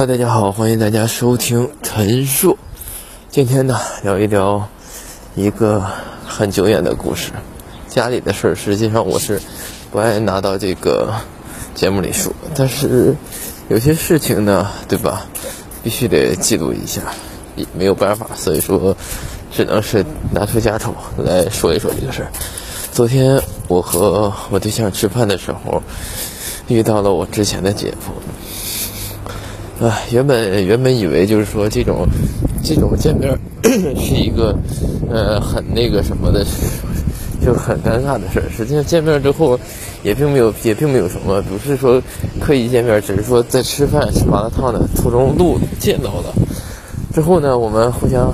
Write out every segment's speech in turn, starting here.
嗨，大家好，欢迎大家收听陈述。今天呢，聊一聊一个很久远的故事，家里的事儿。实际上我是不爱拿到这个节目里说，但是有些事情呢，对吧？必须得记录一下，也没有办法，所以说只能是拿出家丑来说一说这个事儿。昨天我和我对象吃饭的时候，遇到了我之前的姐夫。啊，原本原本以为就是说这种这种见面 是一个呃很那个什么的，就很尴尬的事儿。实际上见面之后也并没有也并没有什么，不是说刻意见面，只是说在吃饭吃麻辣烫的途中路见到了。之后呢，我们互相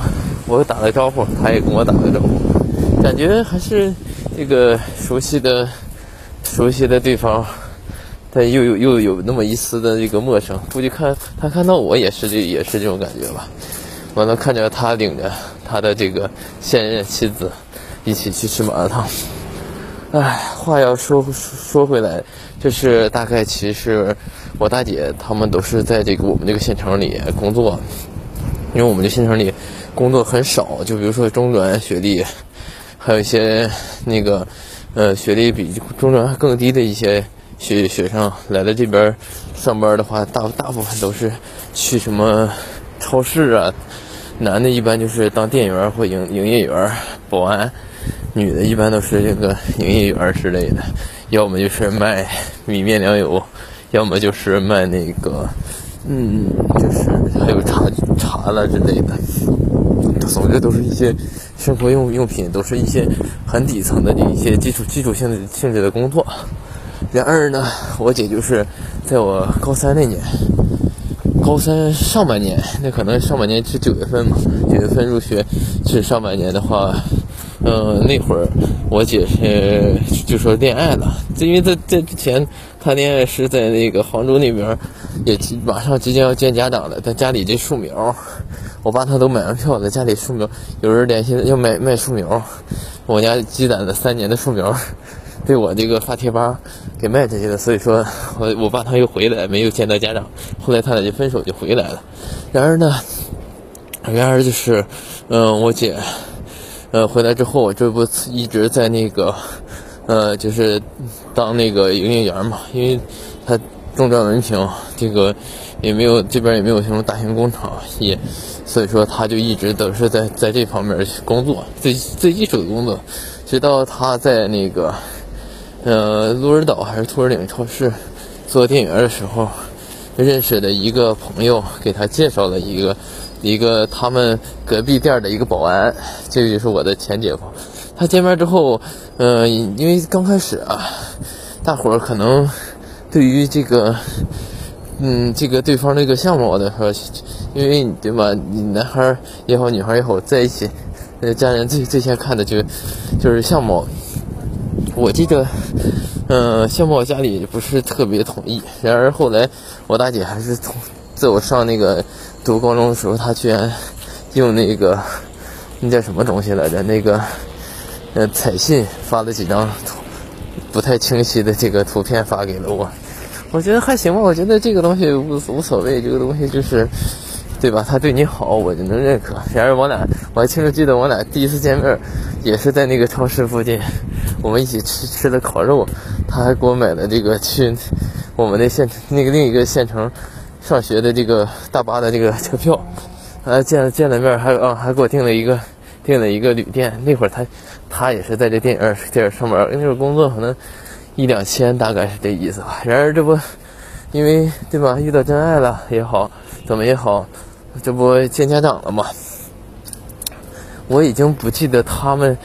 我打了招呼，他也跟我打了招呼，感觉还是这个熟悉的熟悉的对方。但又有又有那么一丝的这个陌生，估计看他看到我也是这也是这种感觉吧。完了，看着他领着他的这个现任妻子一起去吃麻辣烫。哎，话要说说回来，就是大概其实我大姐他们都是在这个我们这个县城里工作，因为我们这县城里工作很少，就比如说中专学历，还有一些那个呃学历比中专更低的一些。学学生来了这边上班的话，大大部分都是去什么超市啊，男的一般就是当店员或营营业员、保安，女的一般都是这个营业员之类的，要么就是卖米面粮油，要么就是卖那个，嗯，就是还有茶茶了之类的，总之都是一些生活用用品，都是一些很底层的一些基础基础性的性质的工作。然而呢，我姐就是在我高三那年，高三上半年，那可能上半年是九月份嘛，九月份入学是上半年的话，嗯，那会儿我姐是就说恋爱了，因为在在之前谈恋爱是在那个杭州那边，也马上即将要见家长了，但家里这树苗，我爸他都买完票了，家里树苗有人联系要买卖树苗，我家积攒了三年的树苗。被我这个发贴吧给卖出去了，所以说我我爸他又回来，没有见到家长。后来他俩就分手，就回来了。然而呢，然而就是，嗯，我姐，呃，回来之后，这不一直在那个，呃，就是当那个营业员嘛，因为他中专文凭，这个也没有这边也没有什么大型工厂，也所以说他就一直都是在在这方面工作，最最基础的工作，直到他在那个。呃，鹿儿岛还是兔儿岭超市做店员的时候，认识的一个朋友给他介绍了一个一个他们隔壁店的一个保安，这个就是我的前姐夫。他见面之后，呃，因为刚开始啊，大伙儿可能对于这个，嗯，这个对方那个相貌的说，因为对吧，你男孩也好，女孩也好，在一起，呃，家人最最先看的就就是相貌。我记得，嗯，相貌家里不是特别同意。然而后来，我大姐还是从在我上那个读高中的时候，她居然用那个那叫什么东西来着？那个呃彩信发了几张不太清晰的这个图片发给了我。我觉得还行吧，我觉得这个东西无无所谓，这个东西就是。对吧？他对你好，我就能认可。然而我俩，我还清楚记得我俩第一次见面，也是在那个超市附近，我们一起吃吃的烤肉。他还给我买了这个去我们那县那个另一个县城上学的这个大巴的这个车票。啊，见了见了面，还啊还给我订了一个订了一个旅店。那会儿他他也是在这店儿店儿上班，那会儿工作可能一两千，大概是这意思吧。然而这不，因为对吧？遇到真爱了也好，怎么也好。这不见家长了吗？我已经不记得他们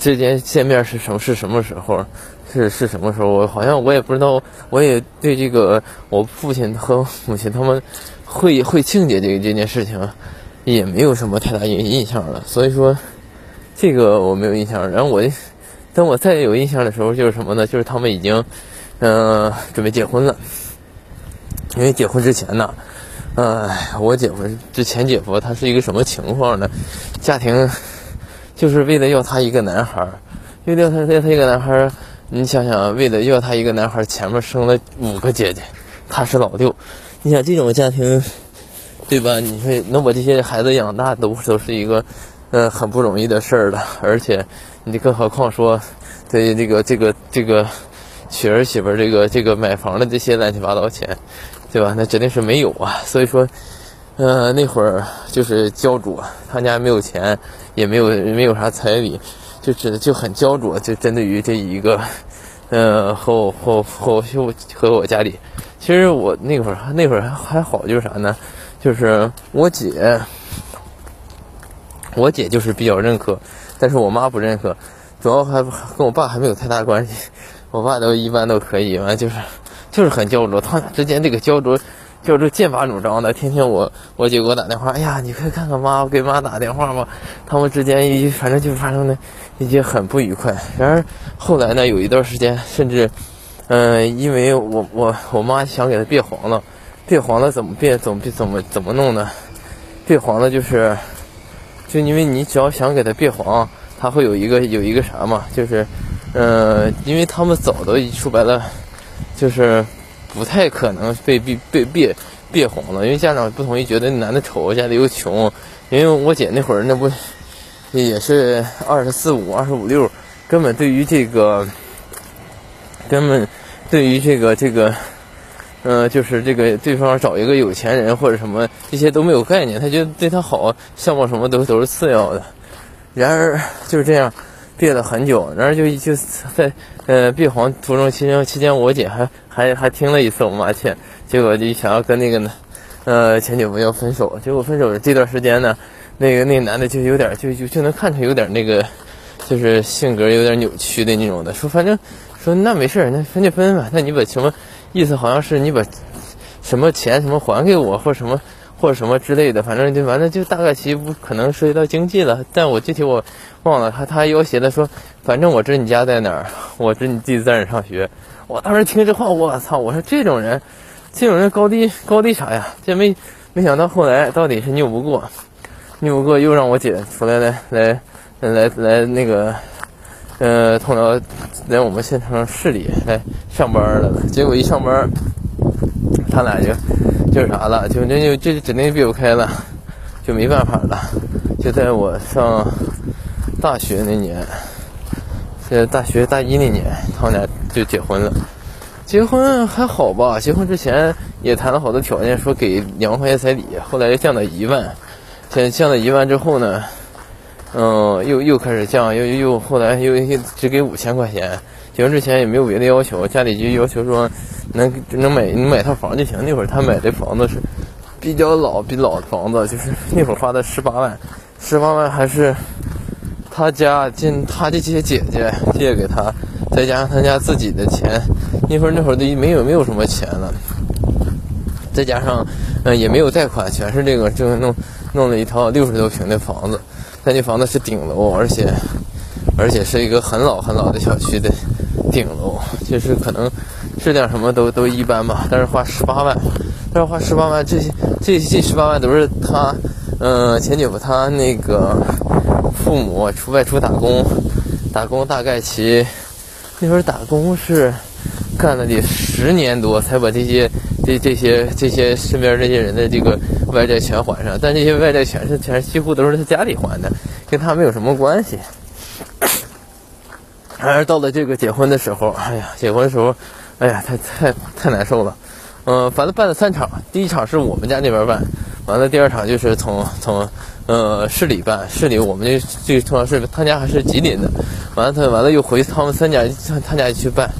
之间见面是什么是什么时候，是是什么时候？我好像我也不知道，我也对这个我父亲和母亲他们会会庆节这个这件事情也没有什么太大印印象了。所以说，这个我没有印象。然后我等我再有印象的时候，就是什么呢？就是他们已经嗯准备结婚了，因为结婚之前呢。哎，我姐夫之前姐夫他是一个什么情况呢？家庭就是为了要他一个男孩儿，为了他要他一个男孩儿，你想想，为了要他一个男孩儿，前面生了五个姐姐，他是老六。你想这种家庭，对吧？你说能把这些孩子养大，都都是一个，呃，很不容易的事儿了。而且，你更何况说，对这个这个这个娶儿媳妇这个这个买房的这些乱七八糟钱，对吧？那指定是没有啊。所以说，呃，那会儿就是焦灼，他家没有钱，也没有没有啥彩礼，就只就很焦灼，就针对于这一个，呃，和我和和和和我家里。其实我那会儿那会儿还还好，就是啥呢？就是我姐，我姐就是比较认可，但是我妈不认可，主要还跟我爸还没有太大关系。我爸都一般都可以，完就是就是很焦灼，他俩之间这个焦灼，焦灼剑拔弩张的。天天我我姐给我打电话，哎呀，你快看看妈，我给妈打电话吧。他们之间一反正就发生的一些很不愉快。然而后来呢，有一段时间甚至。嗯，因为我我我妈想给他变黄了，变黄了怎么变？怎么怎么怎么弄呢？变黄了就是，就因为你只要想给他变黄，他会有一个有一个啥嘛，就是，嗯，因为他们早都说白了，就是不太可能被被被别别黄了，因为家长不同意，觉得男的丑，家里又穷。因为我姐那会儿那不也是二十四五、二十五六，根本对于这个。根本对于这个这个，嗯，就是这个对方找一个有钱人或者什么这些都没有概念，他觉得对他好，相貌什么都都是次要的。然而就是这样，憋了很久，然后就就在呃闭黄途中期间期间，我姐还还还听了一次我妈劝，结果就想要跟那个呢，呃前女朋友分手。结果分手这段时间呢，那个那男的就有点就就就能看出有点那个，就是性格有点扭曲的那种的，说反正。说那没事那分就分吧。那你把什么意思？好像是你把什么钱什么还给我，或者什么或者什么之类的。反正就反正，就大概其不可能涉及到经济了。但我具体我忘了。他他要挟的说，反正我知你家在哪儿，我知你弟弟在哪儿上学。我当时听这话，我操！我说这种人，这种人高低高低啥呀？这没没想到后来到底是拗不过，拗不过又让我姐出来来来来来那个。呃，通辽来我们县城市里来上班了，结果一上班，他俩就就是啥了，就那就这就指定避不开了，就没办法了。就在我上大学那年，在大学大一那年，他们俩就结婚了。结婚还好吧？结婚之前也谈了好多条件，说给两万块钱彩礼，后来又降到一万。现在降到一万之后呢？嗯，又又开始降，又又后来又又只给五千块钱。结婚之前也没有别的要求，家里就要求说能能买能买套房就行。那会儿他买的房子是比较老、比老的房子，就是 那会儿花的十八万，十八万还是他家进他的这些姐姐借给他，再加上他家自己的钱，那会儿那会儿都没有没有什么钱了，再加上嗯也没有贷款，全是这个就弄弄了一套六十多平的房子。他那房子是顶楼，而且，而且是一个很老很老的小区的顶楼，就是可能质量什么都都一般吧。但是花十八万，但是花十八万，这些这这十八万都是他，嗯，前女友他那个父母出外出打工，打工大概其那会儿打工是干了得十年多，才把这些这这些这些身边这些人的这个。外债全还上，但这些外债全是全几乎都是他家里还的，跟他没有什么关系。然而到了这个结婚的时候，哎呀，结婚的时候，哎呀，太太太难受了。嗯，反正办了三场，第一场是我们家那边办，完了第二场就是从从呃市里办，市里我们这这个通常是他家还是吉林的，完了他完了又回他们三家他家去办，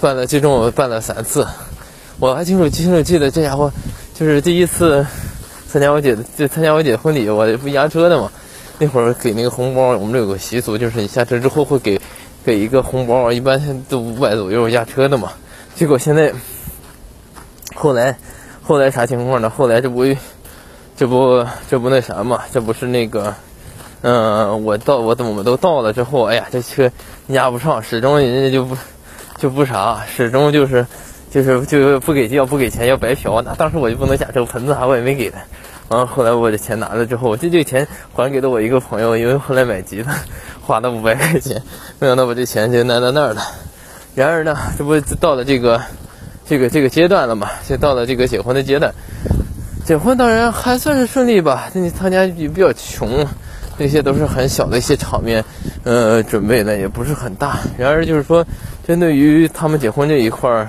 办了最终我们办了三次，我还清楚清楚记得这家伙就是第一次。参加我姐就参加我姐婚礼，我不压车的嘛。那会儿给那个红包，我们这有个习俗，就是你下车之后会给给一个红包，一般都五百左右压车的嘛。结果现在后来后来啥情况呢？后来这不这不这不那啥嘛？这不是那个嗯，我到我我们都到了之后，哎呀，这车压不上，始终人家就不就不啥，始终就是。就是就不给要不给钱要白嫖，那当时我就不能下车，盆子啥我也没给他。完了后来我的钱拿了之后，我这这钱还给了我一个朋友，因为后来买吉他花了五百块钱，没想到把这钱就拿到那儿了。然而呢，这不到了这个这个这个阶段了嘛，就到了这个结婚的阶段。结婚当然还算是顺利吧，那他家也比较穷，那些都是很小的一些场面，呃，准备的也不是很大。然而就是说，针对于他们结婚这一块儿，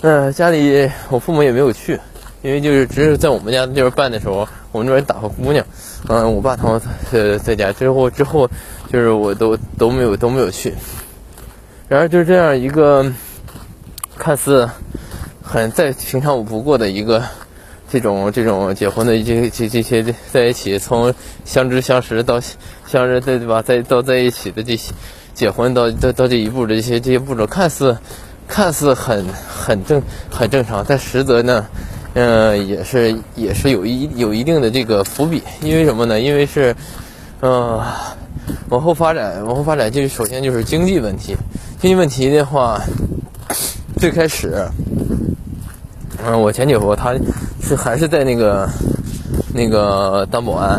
呃，家里我父母也没有去，因为就是只是在我们家这边办的时候，我们这边打个姑娘，嗯，我爸他们呃在家之后之后，就是我都都没有都没有去。然而就是这样一个看似很再平常不过的一个。这种这种结婚的这这这些在一起，从相知相识到相认，对对吧？再到在一起的这些结婚到到到这一步的这些这些步骤，看似看似很很正很正常，但实则呢，嗯，也是也是有一有一定的这个伏笔。因为什么呢？因为是，呃，往后发展，往后发展，就是首先就是经济问题。经济问题的话，最开始。嗯，我前姐夫他是还是在那个那个当保安，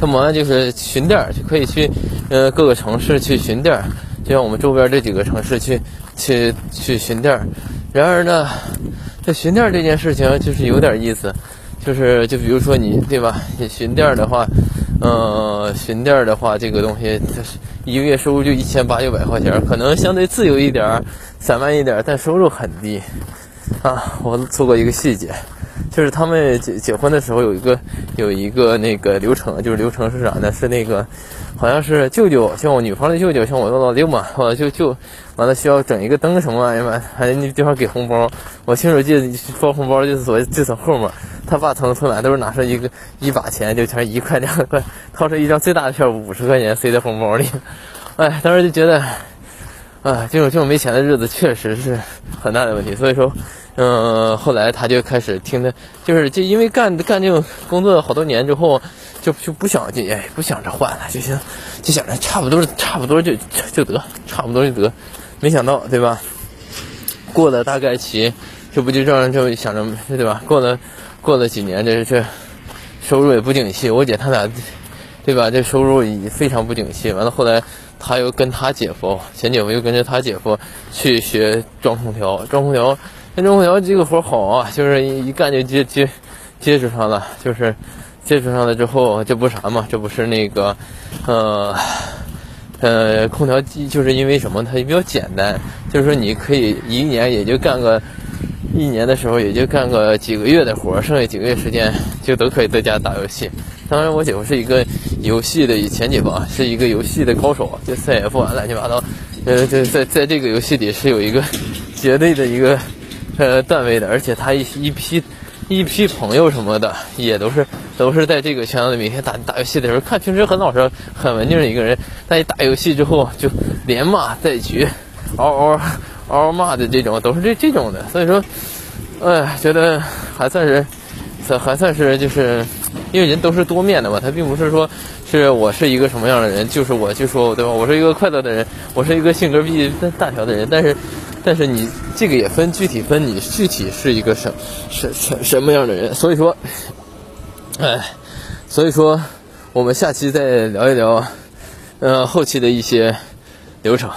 当保安就是巡店，就可以去呃各个城市去巡店，就像我们周边这几个城市去去去巡店。然而呢，这巡店这件事情就是有点意思，就是就比如说你对吧？你巡店的话，呃，巡店的话，这个东西就是一个月收入就一千八九百块钱，可能相对自由一点，散漫一点，但收入很低。啊，我错过一个细节，就是他们结结婚的时候有一个有一个那个流程，就是流程是啥呢？是那个好像是舅舅，像我女方的舅舅，像我的老六嘛，我就就完了需要整一个灯什么玩意儿嘛，还那地方给红包。我亲手记得包红包就是从就从后面，他爸从从哪都是拿出一个一把钱，就全一块两块，掏出一张最大的票五十块钱塞在红包里。哎，当时就觉得。啊，这种这种没钱的日子确实是很大的问题，所以说，嗯，后来他就开始听他，就是就因为干干这种工作好多年之后，就就不想就哎不想着换了，就想，就想着差不多差不多就就得差不多就得，没想到对吧？过了大概期，这不就让人就想着对吧？过了过了几年，这这收入也不景气，我姐他俩对吧？这收入也非常不景气，完了后来。他又跟他姐夫，前姐夫又跟着他姐夫去学装空调，装空调，那装空调这个活好啊，就是一干就接接接触上了，就是接触上了之后，这不啥嘛，这不是那个，呃呃，空调机就是因为什么？它比较简单，就是说你可以一年也就干个。一年的时候也就干个几个月的活，剩下几个月时间就都可以在家打游戏。当然，我姐夫是一个游戏的前姐夫啊，是一个游戏的高手，就 CF 啊，乱七八糟。呃，就在在这个游戏里是有一个绝对的一个呃段位的，而且他一一批一批朋友什么的也都是都是在这个圈子里每天打打游戏的时候，看平时很老实、很文静的一个人，但一打游戏之后就连骂带局，嗷嗷。嗷嗷骂的这种都是这这种的，所以说，哎，觉得还算是，算还算是就是，因为人都是多面的嘛，他并不是说是我是一个什么样的人，就是我就说对吧？我是一个快乐的人，我是一个性格比大条的人，但是，但是你这个也分具体分你具体是一个什什什什么样的人，所以说，哎，所以说我们下期再聊一聊，呃，后期的一些流程。